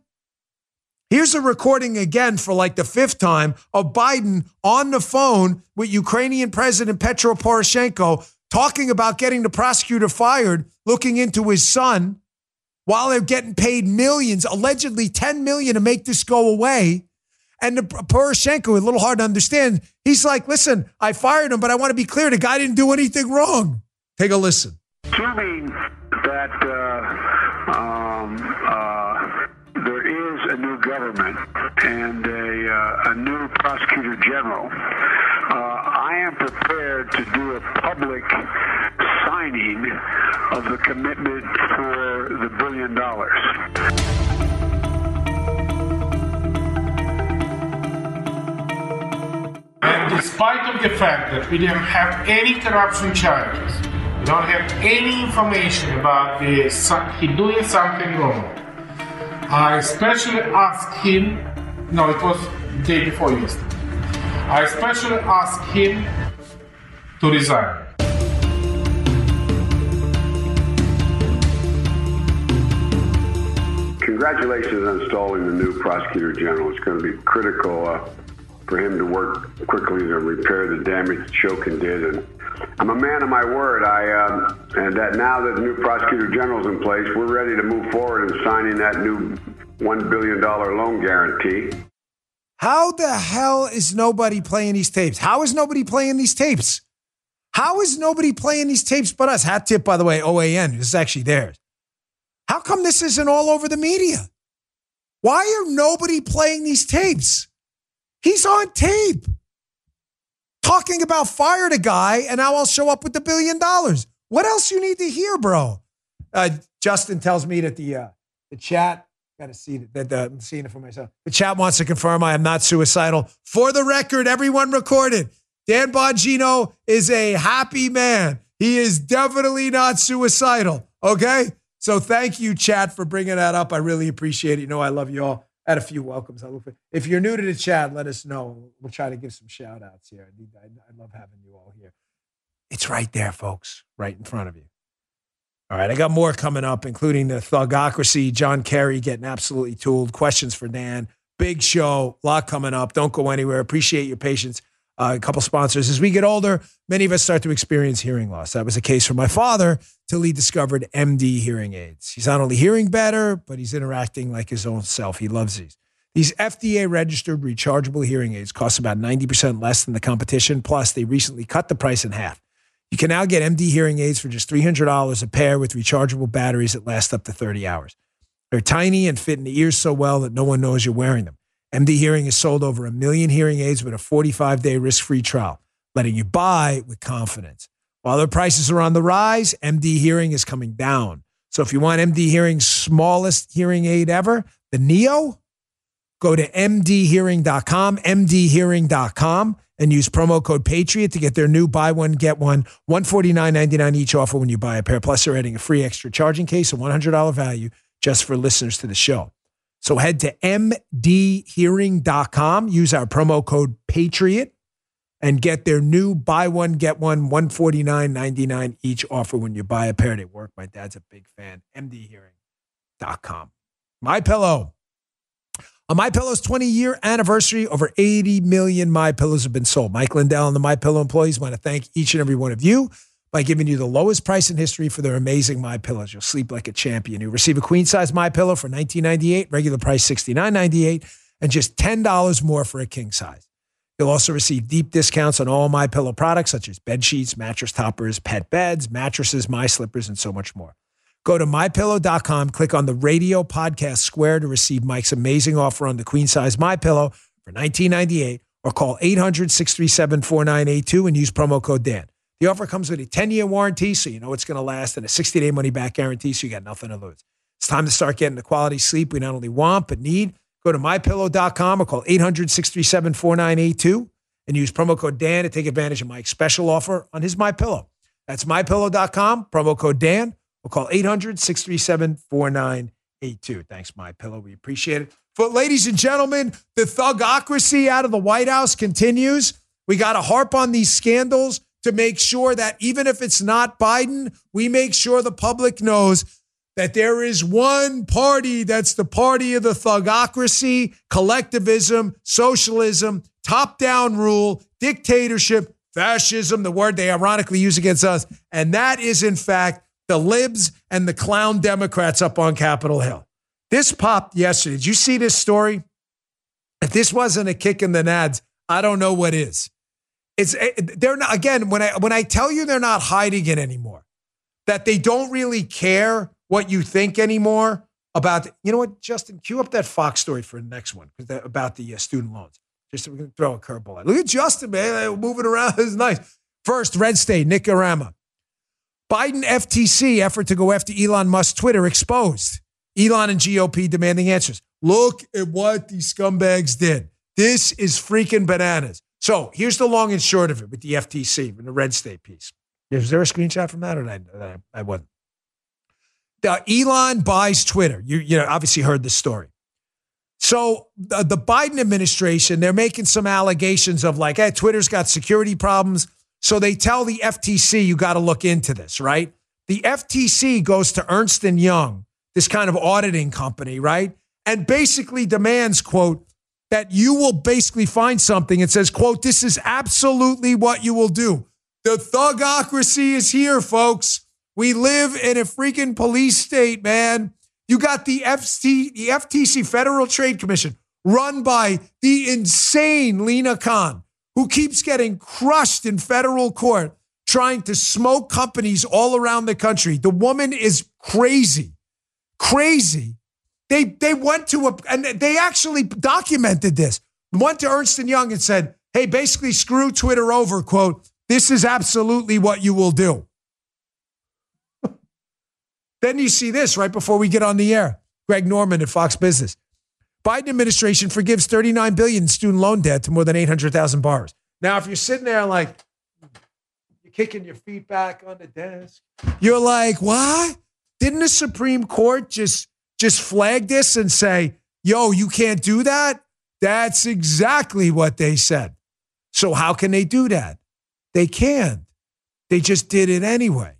Here's a recording again for like the fifth time of Biden on the phone with Ukrainian President Petro Poroshenko talking about getting the prosecutor fired, looking into his son while they're getting paid millions, allegedly 10 million to make this go away. And the Poroshenko, a little hard to understand. He's like, listen, I fired him, but I want to be clear. The guy didn't do anything wrong. Take a listen. Assuming that uh, um, uh, there is a new government and a, uh, a new prosecutor general, uh, I am prepared to do a public signing of the commitment And despite of the fact that we didn't have any corruption charges, we don't have any information about the, he doing something wrong. I especially asked him, no, it was day before yesterday. I especially asked him to resign. Congratulations on installing the new prosecutor general. It's going to be critical uh, for him to work quickly to repair the damage that Shokin did. And I'm a man of my word. I um, and that now that the new prosecutor general's in place, we're ready to move forward in signing that new one billion dollar loan guarantee. How the hell is nobody playing these tapes? How is nobody playing these tapes? How is nobody playing these tapes but us? Hat tip, by the way, OAN. This is actually theirs. How come this isn't all over the media? Why are nobody playing these tapes? He's on tape talking about fired a guy and now I'll show up with the billion dollars. What else you need to hear, bro? Uh, Justin tells me that the uh, the chat got to see that the, I'm seeing it for myself. The chat wants to confirm I am not suicidal. For the record, everyone recorded. Dan Bongino is a happy man. He is definitely not suicidal. Okay. So thank you, chat, for bringing that up. I really appreciate it. You know, I love you all. Had a few welcomes. I look for, if you're new to the chat, let us know. We'll try to give some shout outs here. I, I love having you all here. It's right there, folks, right in front of you. All right, I got more coming up, including the Thugocracy, John Kerry getting absolutely tooled, questions for Dan, big show, a lot coming up. Don't go anywhere. Appreciate your patience. Uh, a couple sponsors. As we get older, many of us start to experience hearing loss. That was the case for my father till he discovered MD hearing aids. He's not only hearing better, but he's interacting like his own self. He loves these. These FDA registered rechargeable hearing aids cost about 90% less than the competition. Plus, they recently cut the price in half. You can now get MD hearing aids for just $300 a pair with rechargeable batteries that last up to 30 hours. They're tiny and fit in the ears so well that no one knows you're wearing them. MD Hearing has sold over a million hearing aids with a 45 day risk free trial, letting you buy with confidence. While their prices are on the rise, MD Hearing is coming down. So if you want MD Hearing's smallest hearing aid ever, the Neo, go to mdhearing.com, mdhearing.com, and use promo code Patriot to get their new buy one, get one, $149.99 each offer when you buy a pair. Plus, they're adding a free extra charging case, a $100 value just for listeners to the show. So head to mdhearing.com, use our promo code PATRIOT, and get their new buy one, get one, 149.99 each offer when you buy a pair. They work. My dad's a big fan. mdhearing.com. My Pillow. On My Pillow's 20 year anniversary, over 80 million My Pillows have been sold. Mike Lindell and the My Pillow employees want to thank each and every one of you by giving you the lowest price in history for their amazing My Pillows. You'll sleep like a champion. You receive a queen size My Pillow for 19.98, regular price 69.98, and just $10 more for a king size. You'll also receive deep discounts on all My Pillow products such as bed sheets, mattress toppers, pet beds, mattresses, my slippers, and so much more. Go to mypillow.com, click on the radio podcast square to receive Mike's amazing offer on the queen size My Pillow for 19.98 or call 800-637-4982 and use promo code Dan. The offer comes with a 10-year warranty, so you know it's going to last, and a 60-day money-back guarantee, so you got nothing to lose. It's time to start getting the quality sleep we not only want but need. Go to mypillow.com or call 800-637-4982 and use promo code Dan to take advantage of Mike's special offer on his My Pillow. That's mypillow.com, promo code Dan, or call 800-637-4982. Thanks, My Pillow. We appreciate it. But ladies and gentlemen, the thugocracy out of the White House continues. We got to harp on these scandals to make sure that even if it's not Biden, we make sure the public knows that there is one party that's the party of the thugocracy, collectivism, socialism, top down rule, dictatorship, fascism, the word they ironically use against us. And that is, in fact, the libs and the clown Democrats up on Capitol Hill. This popped yesterday. Did you see this story? If this wasn't a kick in the nads, I don't know what is. It's eh, they're not again when I when I tell you they're not hiding it anymore, that they don't really care what you think anymore about. You know what, Justin, cue up that Fox story for the next one about the uh, student loans. Just we're gonna throw a curveball. At. Look at Justin, man, moving around is nice. First, red state, Nick Arama. Biden FTC effort to go after Elon Musk Twitter exposed. Elon and GOP demanding answers. Look at what these scumbags did. This is freaking bananas. So here's the long and short of it with the FTC and the red state piece. Is there a screenshot from that or I, I wasn't? The Elon buys Twitter. You, you know, obviously heard the story. So the, the Biden administration, they're making some allegations of like, hey, Twitter's got security problems. So they tell the FTC, you got to look into this, right? The FTC goes to Ernst and Young, this kind of auditing company, right? And basically demands, quote, that you will basically find something and says, quote, this is absolutely what you will do. The thugocracy is here, folks. We live in a freaking police state, man. You got the FT, the FTC, Federal Trade Commission, run by the insane Lina Khan, who keeps getting crushed in federal court trying to smoke companies all around the country. The woman is crazy, crazy. They they went to a and they actually documented this. Went to Ernst and Young and said, "Hey, basically screw Twitter over." Quote: "This is absolutely what you will do." then you see this right before we get on the air. Greg Norman at Fox Business. Biden administration forgives 39 billion in student loan debt to more than 800,000 borrowers. Now, if you're sitting there like you're kicking your feet back on the desk, you're like, "Why Didn't the Supreme Court just just flag this and say, yo, you can't do that? That's exactly what they said. So, how can they do that? They can't. They just did it anyway.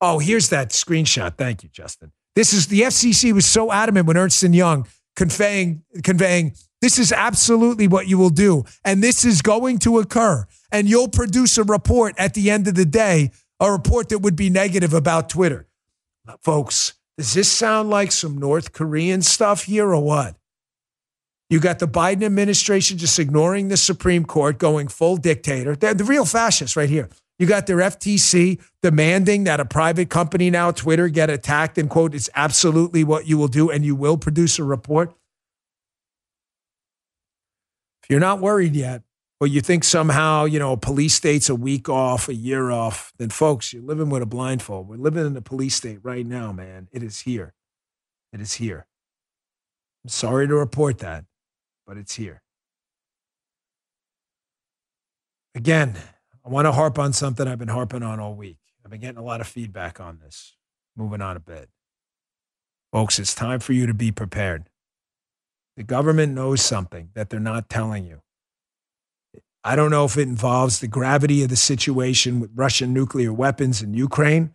Oh, here's that screenshot. Thank you, Justin. This is the FCC was so adamant when Ernst and Young conveying conveying this is absolutely what you will do and this is going to occur and you'll produce a report at the end of the day, a report that would be negative about Twitter. Folks, does this sound like some North Korean stuff here or what? You got the Biden administration just ignoring the Supreme Court, going full dictator. They're the real fascists right here. You got their FTC demanding that a private company now, Twitter, get attacked and quote, it's absolutely what you will do and you will produce a report. If you're not worried yet, or you think somehow, you know, a police state's a week off, a year off, then folks, you're living with a blindfold. We're living in a police state right now, man. It is here. It is here. I'm sorry to report that, but it's here. Again, I want to harp on something I've been harping on all week. I've been getting a lot of feedback on this. Moving on a bit. Folks, it's time for you to be prepared. The government knows something that they're not telling you. I don't know if it involves the gravity of the situation with Russian nuclear weapons in Ukraine.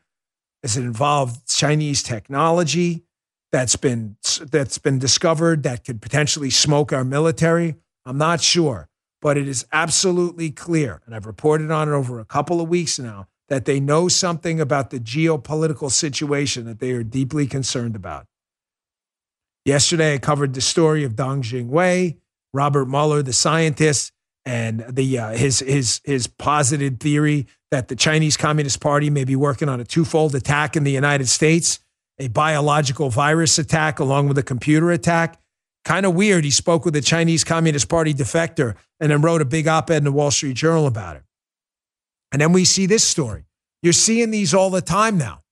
Does it involve Chinese technology that's been that's been discovered that could potentially smoke our military? I'm not sure, but it is absolutely clear, and I've reported on it over a couple of weeks now, that they know something about the geopolitical situation that they are deeply concerned about. Yesterday, I covered the story of Dong Jingwei, Robert Mueller, the scientist, and the uh, his his his posited theory that the Chinese Communist Party may be working on a twofold attack in the United States, a biological virus attack along with a computer attack. Kind of weird. He spoke with a Chinese Communist Party defector and then wrote a big op-ed in the Wall Street Journal about it. And then we see this story. You're seeing these all the time now.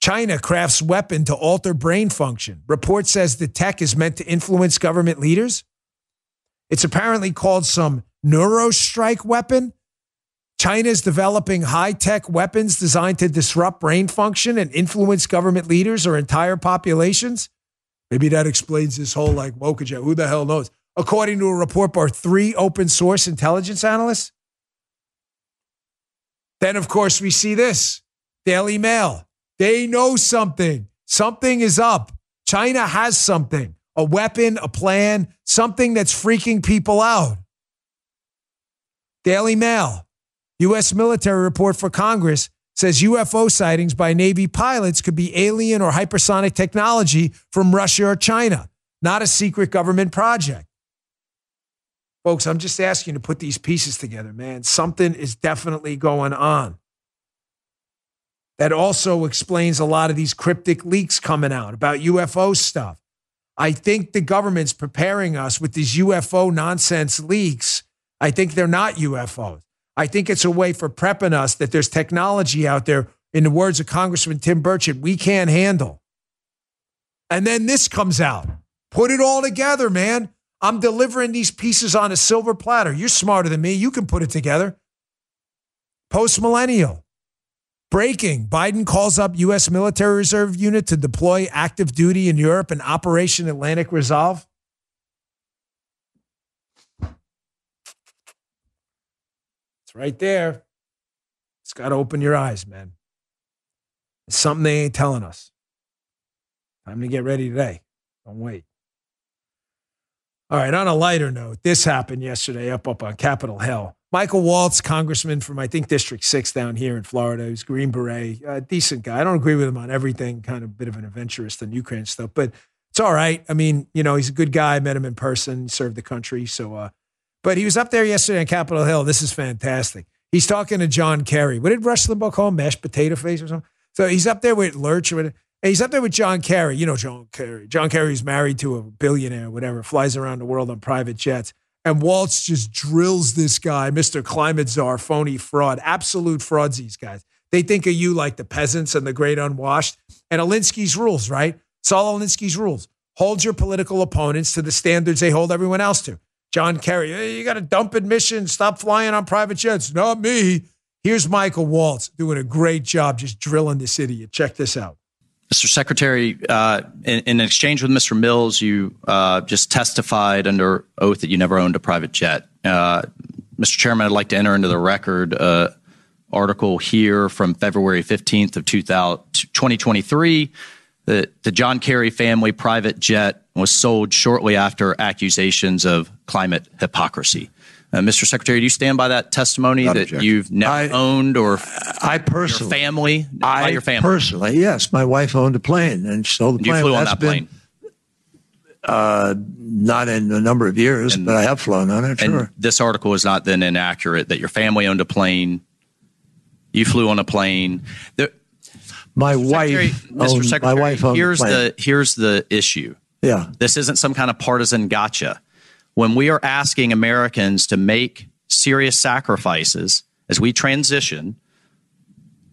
China crafts weapon to alter brain function. Report says the tech is meant to influence government leaders. It's apparently called some neurostrike weapon. China is developing high tech weapons designed to disrupt brain function and influence government leaders or entire populations. Maybe that explains this whole like Wokajet. Who the hell knows? According to a report by three open source intelligence analysts. Then, of course, we see this Daily Mail. They know something. Something is up. China has something a weapon, a plan, something that's freaking people out. Daily Mail. U.S. military report for Congress says UFO sightings by Navy pilots could be alien or hypersonic technology from Russia or China, not a secret government project. Folks, I'm just asking you to put these pieces together, man. Something is definitely going on. That also explains a lot of these cryptic leaks coming out about UFO stuff. I think the government's preparing us with these UFO nonsense leaks. I think they're not UFOs. I think it's a way for prepping us that there's technology out there, in the words of Congressman Tim Burchett, we can't handle. And then this comes out. Put it all together, man. I'm delivering these pieces on a silver platter. You're smarter than me. You can put it together. Post millennial. Breaking Biden calls up U.S. military reserve unit to deploy active duty in Europe and Operation Atlantic Resolve. It's right there. It's got to open your eyes, man. It's something they ain't telling us. Time to get ready today. Don't wait. All right, on a lighter note, this happened yesterday up up on Capitol Hill. Michael Waltz, congressman from I think District Six down here in Florida, he's Green Beret, a decent guy. I don't agree with him on everything, kind of a bit of an adventurist on Ukraine stuff, but it's all right. I mean, you know, he's a good guy. I met him in person, served the country. So, uh, but he was up there yesterday on Capitol Hill. This is fantastic. He's talking to John Kerry. What did Rush Limbaugh call him? Mashed potato face or something? So he's up there with Lurch or whatever. He's up there with John Kerry. You know John Kerry. John Kerry's married to a billionaire, whatever, flies around the world on private jets. And Waltz just drills this guy, Mr. Climate Czar, phony fraud, absolute frauds, these guys. They think of you like the peasants and the great unwashed. And Alinsky's rules, right? Saul Alinsky's rules. Hold your political opponents to the standards they hold everyone else to. John Kerry, hey, you got to dump admission, stop flying on private jets. Not me. Here's Michael Waltz doing a great job just drilling this idiot. Check this out. Mr. Secretary, uh, in, in, exchange with Mr. Mills, you uh, just testified under oath that you never owned a private jet. Uh, Mr. Chairman, I'd like to enter into the record uh, article here from February 15th of 2023 that the John Kerry family private jet was sold shortly after accusations of climate hypocrisy. Uh, Mr. Secretary, do you stand by that testimony Not that objection. you've never I, owned or I personally, your family, I your family? personally, yes, my wife owned a plane and sold the plane. You flew on that been, plane? Uh, not in a number of years, and, but I have flown on it. Sure. This article is not then inaccurate. That your family owned a plane, you flew on a plane. There, my Mr. wife, Secretary, Mr. Secretary, my wife owned here's the, the here's the issue. Yeah, this isn't some kind of partisan gotcha when we are asking Americans to make serious sacrifices as we transition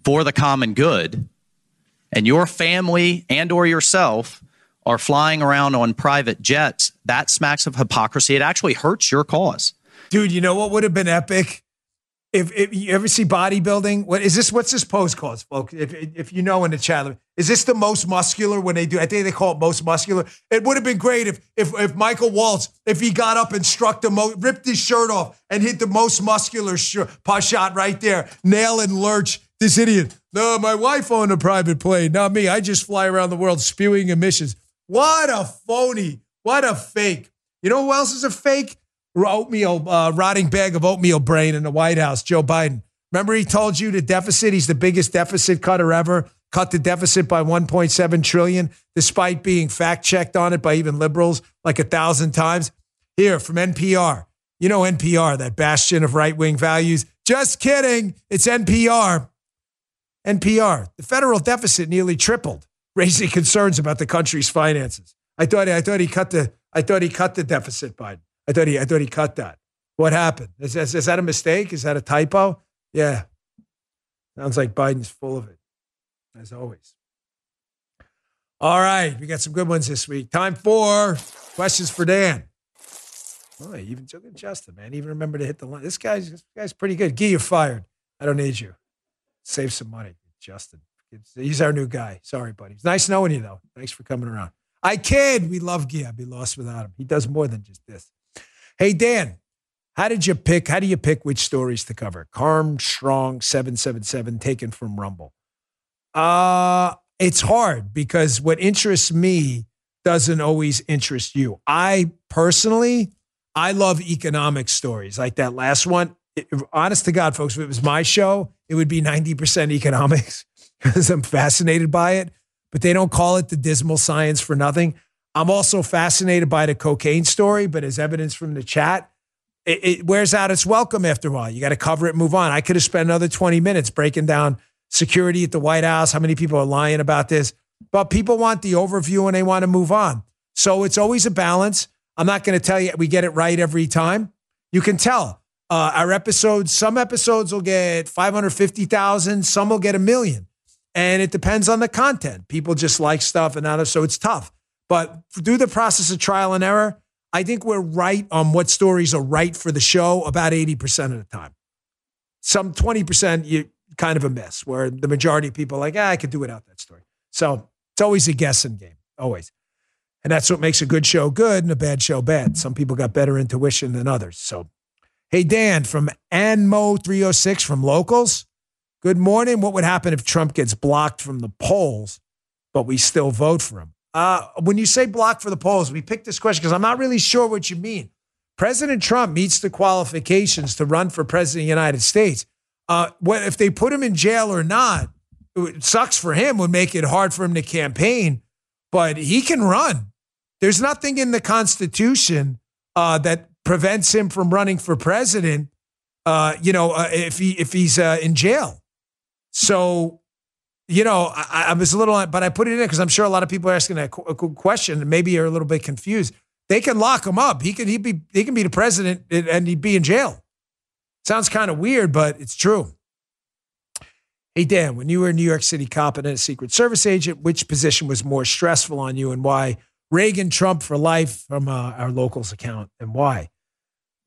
for the common good and your family and or yourself are flying around on private jets that smacks of hypocrisy. It actually hurts your cause. Dude you know what would have been epic if, if you ever see bodybuilding, what is this? What's this pose called, folks? If, if you know in the chat, is this the most muscular when they do? I think they call it most muscular. It would have been great if if if Michael Waltz, if he got up and struck the most, ripped his shirt off and hit the most muscular sh- shot right there, nail and lurch this idiot. No, my wife owned a private plane, not me. I just fly around the world spewing emissions. What a phony! What a fake! You know who else is a fake? Oatmeal, uh, rotting bag of oatmeal brain in the White House, Joe Biden. Remember, he told you the deficit, he's the biggest deficit cutter ever, cut the deficit by 1.7 trillion, despite being fact checked on it by even liberals like a thousand times. Here from NPR. You know NPR, that bastion of right wing values. Just kidding. It's NPR. NPR. The federal deficit nearly tripled, raising concerns about the country's finances. I thought I thought he cut the I thought he cut the deficit, Biden. I thought he, I thought he cut that. What happened? Is, is, is that a mistake? Is that a typo? Yeah. Sounds like Biden's full of it, as always. All right, we got some good ones this week. Time for questions for Dan. Oh, he even took Justin, man. Even remember to hit the line. This guy's this guy's pretty good. Gee, you're fired. I don't need you. Save some money, Justin. He's our new guy. Sorry, buddy. It's nice knowing you, though. Thanks for coming around. I kid. We love Guy. I'd be lost without him. He does more than just this. Hey, Dan, how did you pick? How do you pick which stories to cover? Carm Strong 777 taken from Rumble. Uh, it's hard because what interests me doesn't always interest you. I personally, I love economic stories like that last one. It, honest to God, folks, if it was my show, it would be 90% economics because I'm fascinated by it. But they don't call it the dismal science for nothing. I'm also fascinated by the cocaine story, but as evidence from the chat, it, it wears out its welcome after a while. You got to cover it move on. I could have spent another 20 minutes breaking down security at the White House, how many people are lying about this, but people want the overview and they want to move on. So it's always a balance. I'm not going to tell you we get it right every time. You can tell uh, our episodes, some episodes will get 550,000, some will get a million. And it depends on the content. People just like stuff and others. So it's tough. But through the process of trial and error, I think we're right on what stories are right for the show about 80% of the time. Some 20%, you kind of a miss, where the majority of people are like, ah, I could do without that story. So it's always a guessing game, always. And that's what makes a good show good and a bad show bad. Some people got better intuition than others. So, hey, Dan from Anmo306 from Locals. Good morning. What would happen if Trump gets blocked from the polls, but we still vote for him? Uh, when you say block for the polls, we picked this question because I'm not really sure what you mean. President Trump meets the qualifications to run for president of the United States. Uh, what if they put him in jail or not? It sucks for him. Would make it hard for him to campaign, but he can run. There's nothing in the Constitution uh, that prevents him from running for president. Uh, you know, uh, if he if he's uh, in jail. So you know, I, I, was a little, but I put it in because I'm sure a lot of people are asking that question and maybe you're a little bit confused. They can lock him up. He can he be he can be the president and he'd be in jail. Sounds kind of weird, but it's true. Hey Dan, when you were a New York City cop and a Secret Service agent, which position was more stressful on you, and why? Reagan, Trump for life from uh, our locals account, and why?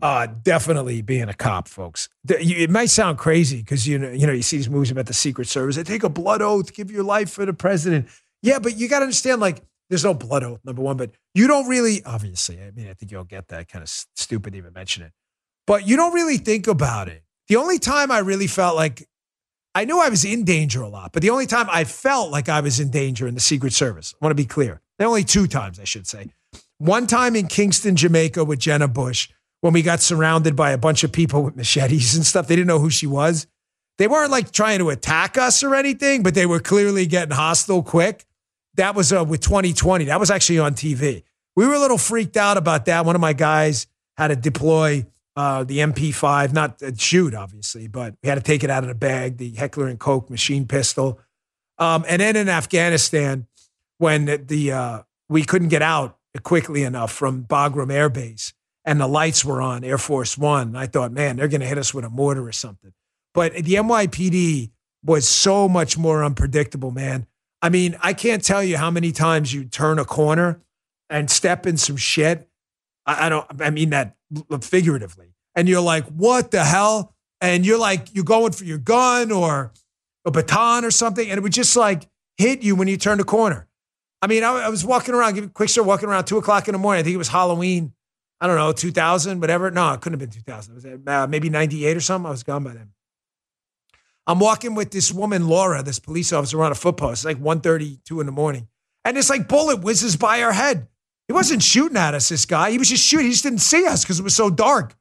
Uh, definitely being a cop, folks. It might sound crazy because you know, you know, you see these movies about the Secret Service. They take a blood oath, give your life for the president. Yeah, but you got to understand, like, there's no blood oath, number one. But you don't really, obviously. I mean, I think you'll get that kind of stupid even mention it. But you don't really think about it. The only time I really felt like I knew I was in danger a lot, but the only time I felt like I was in danger in the Secret Service, I want to be clear. There only two times, I should say. One time in Kingston, Jamaica, with Jenna Bush when we got surrounded by a bunch of people with machetes and stuff. They didn't know who she was. They weren't like trying to attack us or anything, but they were clearly getting hostile quick. That was uh, with 2020. That was actually on TV. We were a little freaked out about that. One of my guys had to deploy uh, the MP5, not shoot, obviously, but we had to take it out of the bag, the Heckler and Koch machine pistol. Um, and then in Afghanistan, when the, the uh, we couldn't get out quickly enough from Bagram Air Base, and the lights were on Air Force One. I thought, man, they're going to hit us with a mortar or something. But the NYPD was so much more unpredictable, man. I mean, I can't tell you how many times you turn a corner and step in some shit. I, I don't, I mean that figuratively. And you're like, what the hell? and you're like you're going for your gun or a baton or something, and it would just like hit you when you turn the corner. I mean, I, I was walking around, quick start walking around two o'clock in the morning. I think it was Halloween. I don't know, 2000, whatever. No, it couldn't have been 2000. It was uh, maybe 98 or something. I was gone by then. I'm walking with this woman, Laura, this police officer on a foot post. It's like 1.32 in the morning. And it's like bullet whizzes by our head. He wasn't shooting at us, this guy. He was just shooting. He just didn't see us because it was so dark.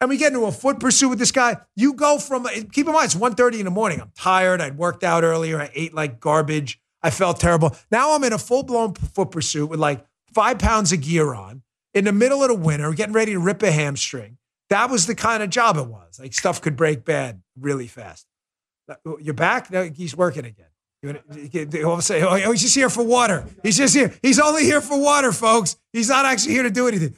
And we get into a foot pursuit with this guy. You go from, keep in mind, it's 1.30 in the morning. I'm tired. I'd worked out earlier. I ate like garbage. I felt terrible. Now I'm in a full blown foot pursuit with like five pounds of gear on in the middle of the winter, getting ready to rip a hamstring. That was the kind of job it was. Like stuff could break bad really fast. Oh, you're back? No, he's working again. Of a sudden, oh, he's just here for water. He's just here. He's only here for water, folks. He's not actually here to do anything.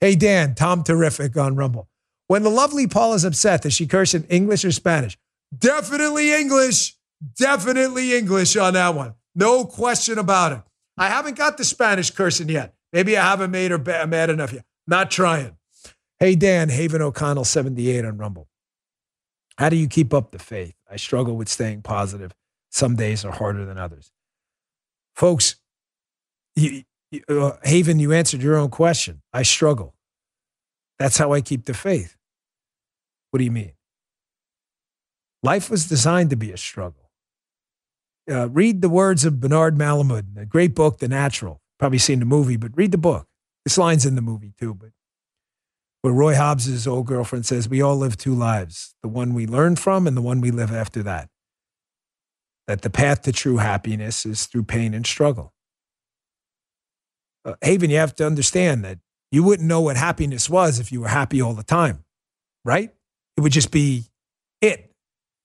Hey, Dan, Tom Terrific on Rumble. When the lovely Paul is upset, does she curse in English or Spanish? Definitely English. Definitely English on that one. No question about it. I haven't got the Spanish cursing yet. Maybe I haven't made her mad enough yet. Not trying. Hey, Dan, Haven O'Connell, 78 on Rumble. How do you keep up the faith? I struggle with staying positive. Some days are harder than others. Folks, you, you, uh, Haven, you answered your own question. I struggle. That's how I keep the faith. What do you mean? Life was designed to be a struggle. Uh, read the words of Bernard Malamud, the great book, The Natural. Probably seen the movie, but read the book. This line's in the movie too, but where Roy Hobbs' old girlfriend says, We all live two lives the one we learn from and the one we live after that. That the path to true happiness is through pain and struggle. Uh, Haven, you have to understand that you wouldn't know what happiness was if you were happy all the time, right? It would just be it.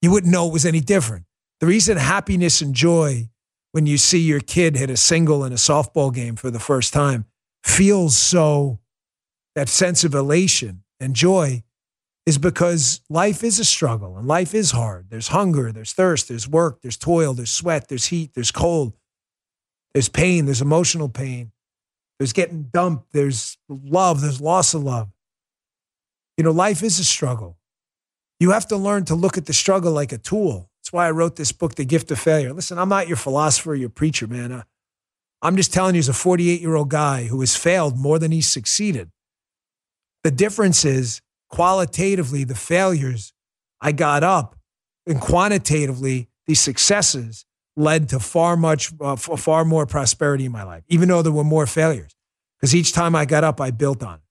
You wouldn't know it was any different. The reason happiness and joy, when you see your kid hit a single in a softball game for the first time, feels so that sense of elation and joy is because life is a struggle and life is hard. There's hunger, there's thirst, there's work, there's toil, there's sweat, there's heat, there's cold, there's pain, there's emotional pain, there's getting dumped, there's love, there's loss of love. You know, life is a struggle. You have to learn to look at the struggle like a tool. Why I wrote this book, The Gift of Failure. Listen, I'm not your philosopher, your preacher, man. I'm just telling you, as a 48 year old guy who has failed more than he's succeeded, the difference is qualitatively, the failures I got up, and quantitatively, the successes led to far much, uh, far more prosperity in my life, even though there were more failures. Because each time I got up, I built on it.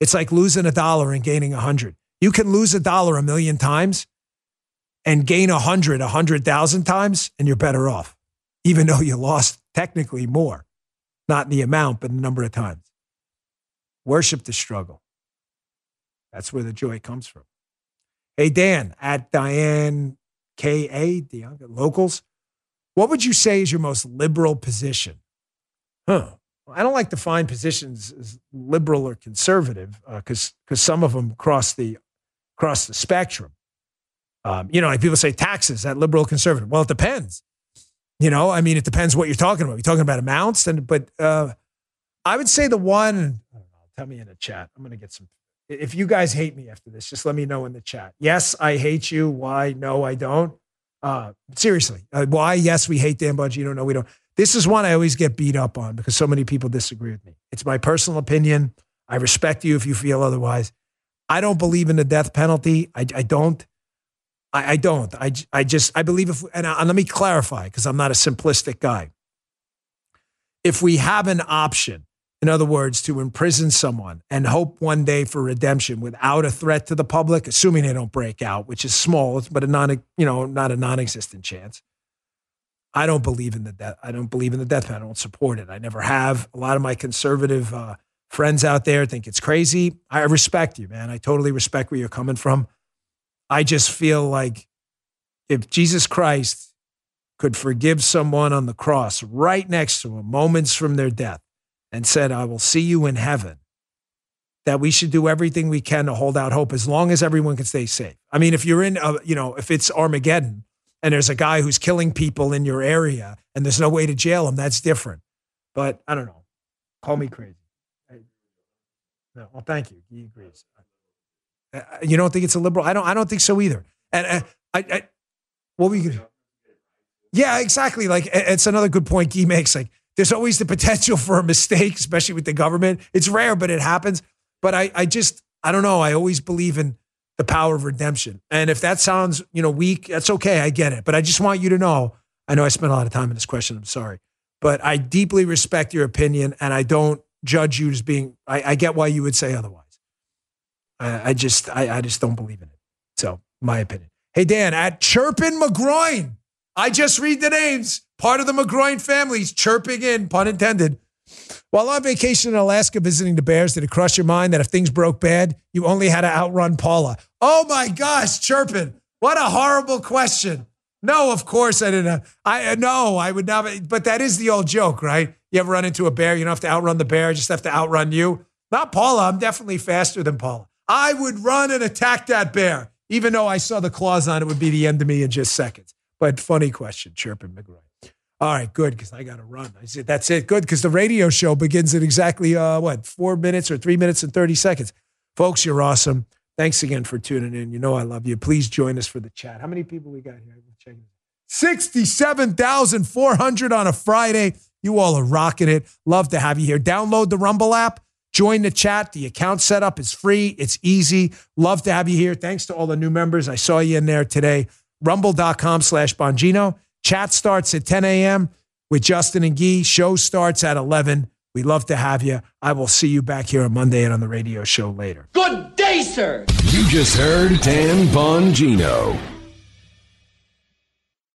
It's like losing a dollar and gaining a hundred. You can lose a dollar a million times and gain a hundred, a hundred thousand times, and you're better off, even though you lost technically more, not in the amount, but the number of times. Worship the struggle. That's where the joy comes from. Hey, Dan, at Diane K.A., Diane, locals, what would you say is your most liberal position? Huh. I don't like to find positions as liberal or conservative because uh, because some of them cross the cross the spectrum. Um, you know, like people say taxes, that liberal conservative. Well, it depends. You know, I mean, it depends what you're talking about. You're talking about amounts, and but uh, I would say the one. Know, tell me in the chat. I'm going to get some if you guys hate me after this, just let me know in the chat. Yes, I hate you. Why? No, I don't. Uh, seriously, uh, why? Yes, we hate Dan Bongino. No, we don't. This is one I always get beat up on because so many people disagree with me. It's my personal opinion. I respect you if you feel otherwise. I don't believe in the death penalty. I, I don't. I, I, don't. I, I just I believe if and, and let me clarify because I'm not a simplistic guy. If we have an option in other words, to imprison someone and hope one day for redemption without a threat to the public, assuming they don't break out, which is small, but a non, you know, not a non-existent chance. I don't believe in the death. I don't believe in the death penalty. I don't support it. I never have. A lot of my conservative uh, friends out there think it's crazy. I respect you, man. I totally respect where you're coming from. I just feel like if Jesus Christ could forgive someone on the cross right next to him, moments from their death, and said, I will see you in heaven, that we should do everything we can to hold out hope as long as everyone can stay safe. I mean, if you're in, a, you know, if it's Armageddon and there's a guy who's killing people in your area and there's no way to jail him, that's different. But I don't know. Call me crazy. No, well, thank you. He agrees. Uh, You don't think it's a liberal? I don't. I don't think so either. And uh, I, I, what were you? Gonna, yeah, exactly. Like it's another good point Guy makes. Like there's always the potential for a mistake, especially with the government. It's rare, but it happens. But I, I just, I don't know. I always believe in the power of redemption. And if that sounds, you know, weak, that's okay. I get it. But I just want you to know. I know I spent a lot of time in this question. I'm sorry, but I deeply respect your opinion, and I don't judge you as being. I, I get why you would say otherwise. I, I just, I, I just don't believe in it. So, my opinion. Hey, Dan, at Chirpin McGroin, I just read the names. Part of the McGroin families chirping in, pun intended. While on vacation in Alaska visiting the Bears, did it cross your mind that if things broke bad, you only had to outrun Paula? Oh my gosh, Chirpin, what a horrible question. No, of course I didn't. I uh, no, I would never. But that is the old joke, right? You ever run into a bear? You don't have to outrun the bear; just have to outrun you. Not Paula. I'm definitely faster than Paula. I would run and attack that bear, even though I saw the claws on it would be the end of me in just seconds. But funny question, chirping McGraw. All right, good because I got to run. I said that's it. Good because the radio show begins in exactly uh, what four minutes or three minutes and thirty seconds. Folks, you're awesome. Thanks again for tuning in. You know I love you. Please join us for the chat. How many people we got here? Check it. 67,400 on a Friday. You all are rocking it. Love to have you here. Download the Rumble app. Join the chat. The account setup is free. It's easy. Love to have you here. Thanks to all the new members. I saw you in there today. Rumble.com slash Bongino. Chat starts at 10 a.m. with Justin and Gee. Show starts at 11. We love to have you. I will see you back here on Monday and on the radio show later. Good day, sir. You just heard Dan Bongino.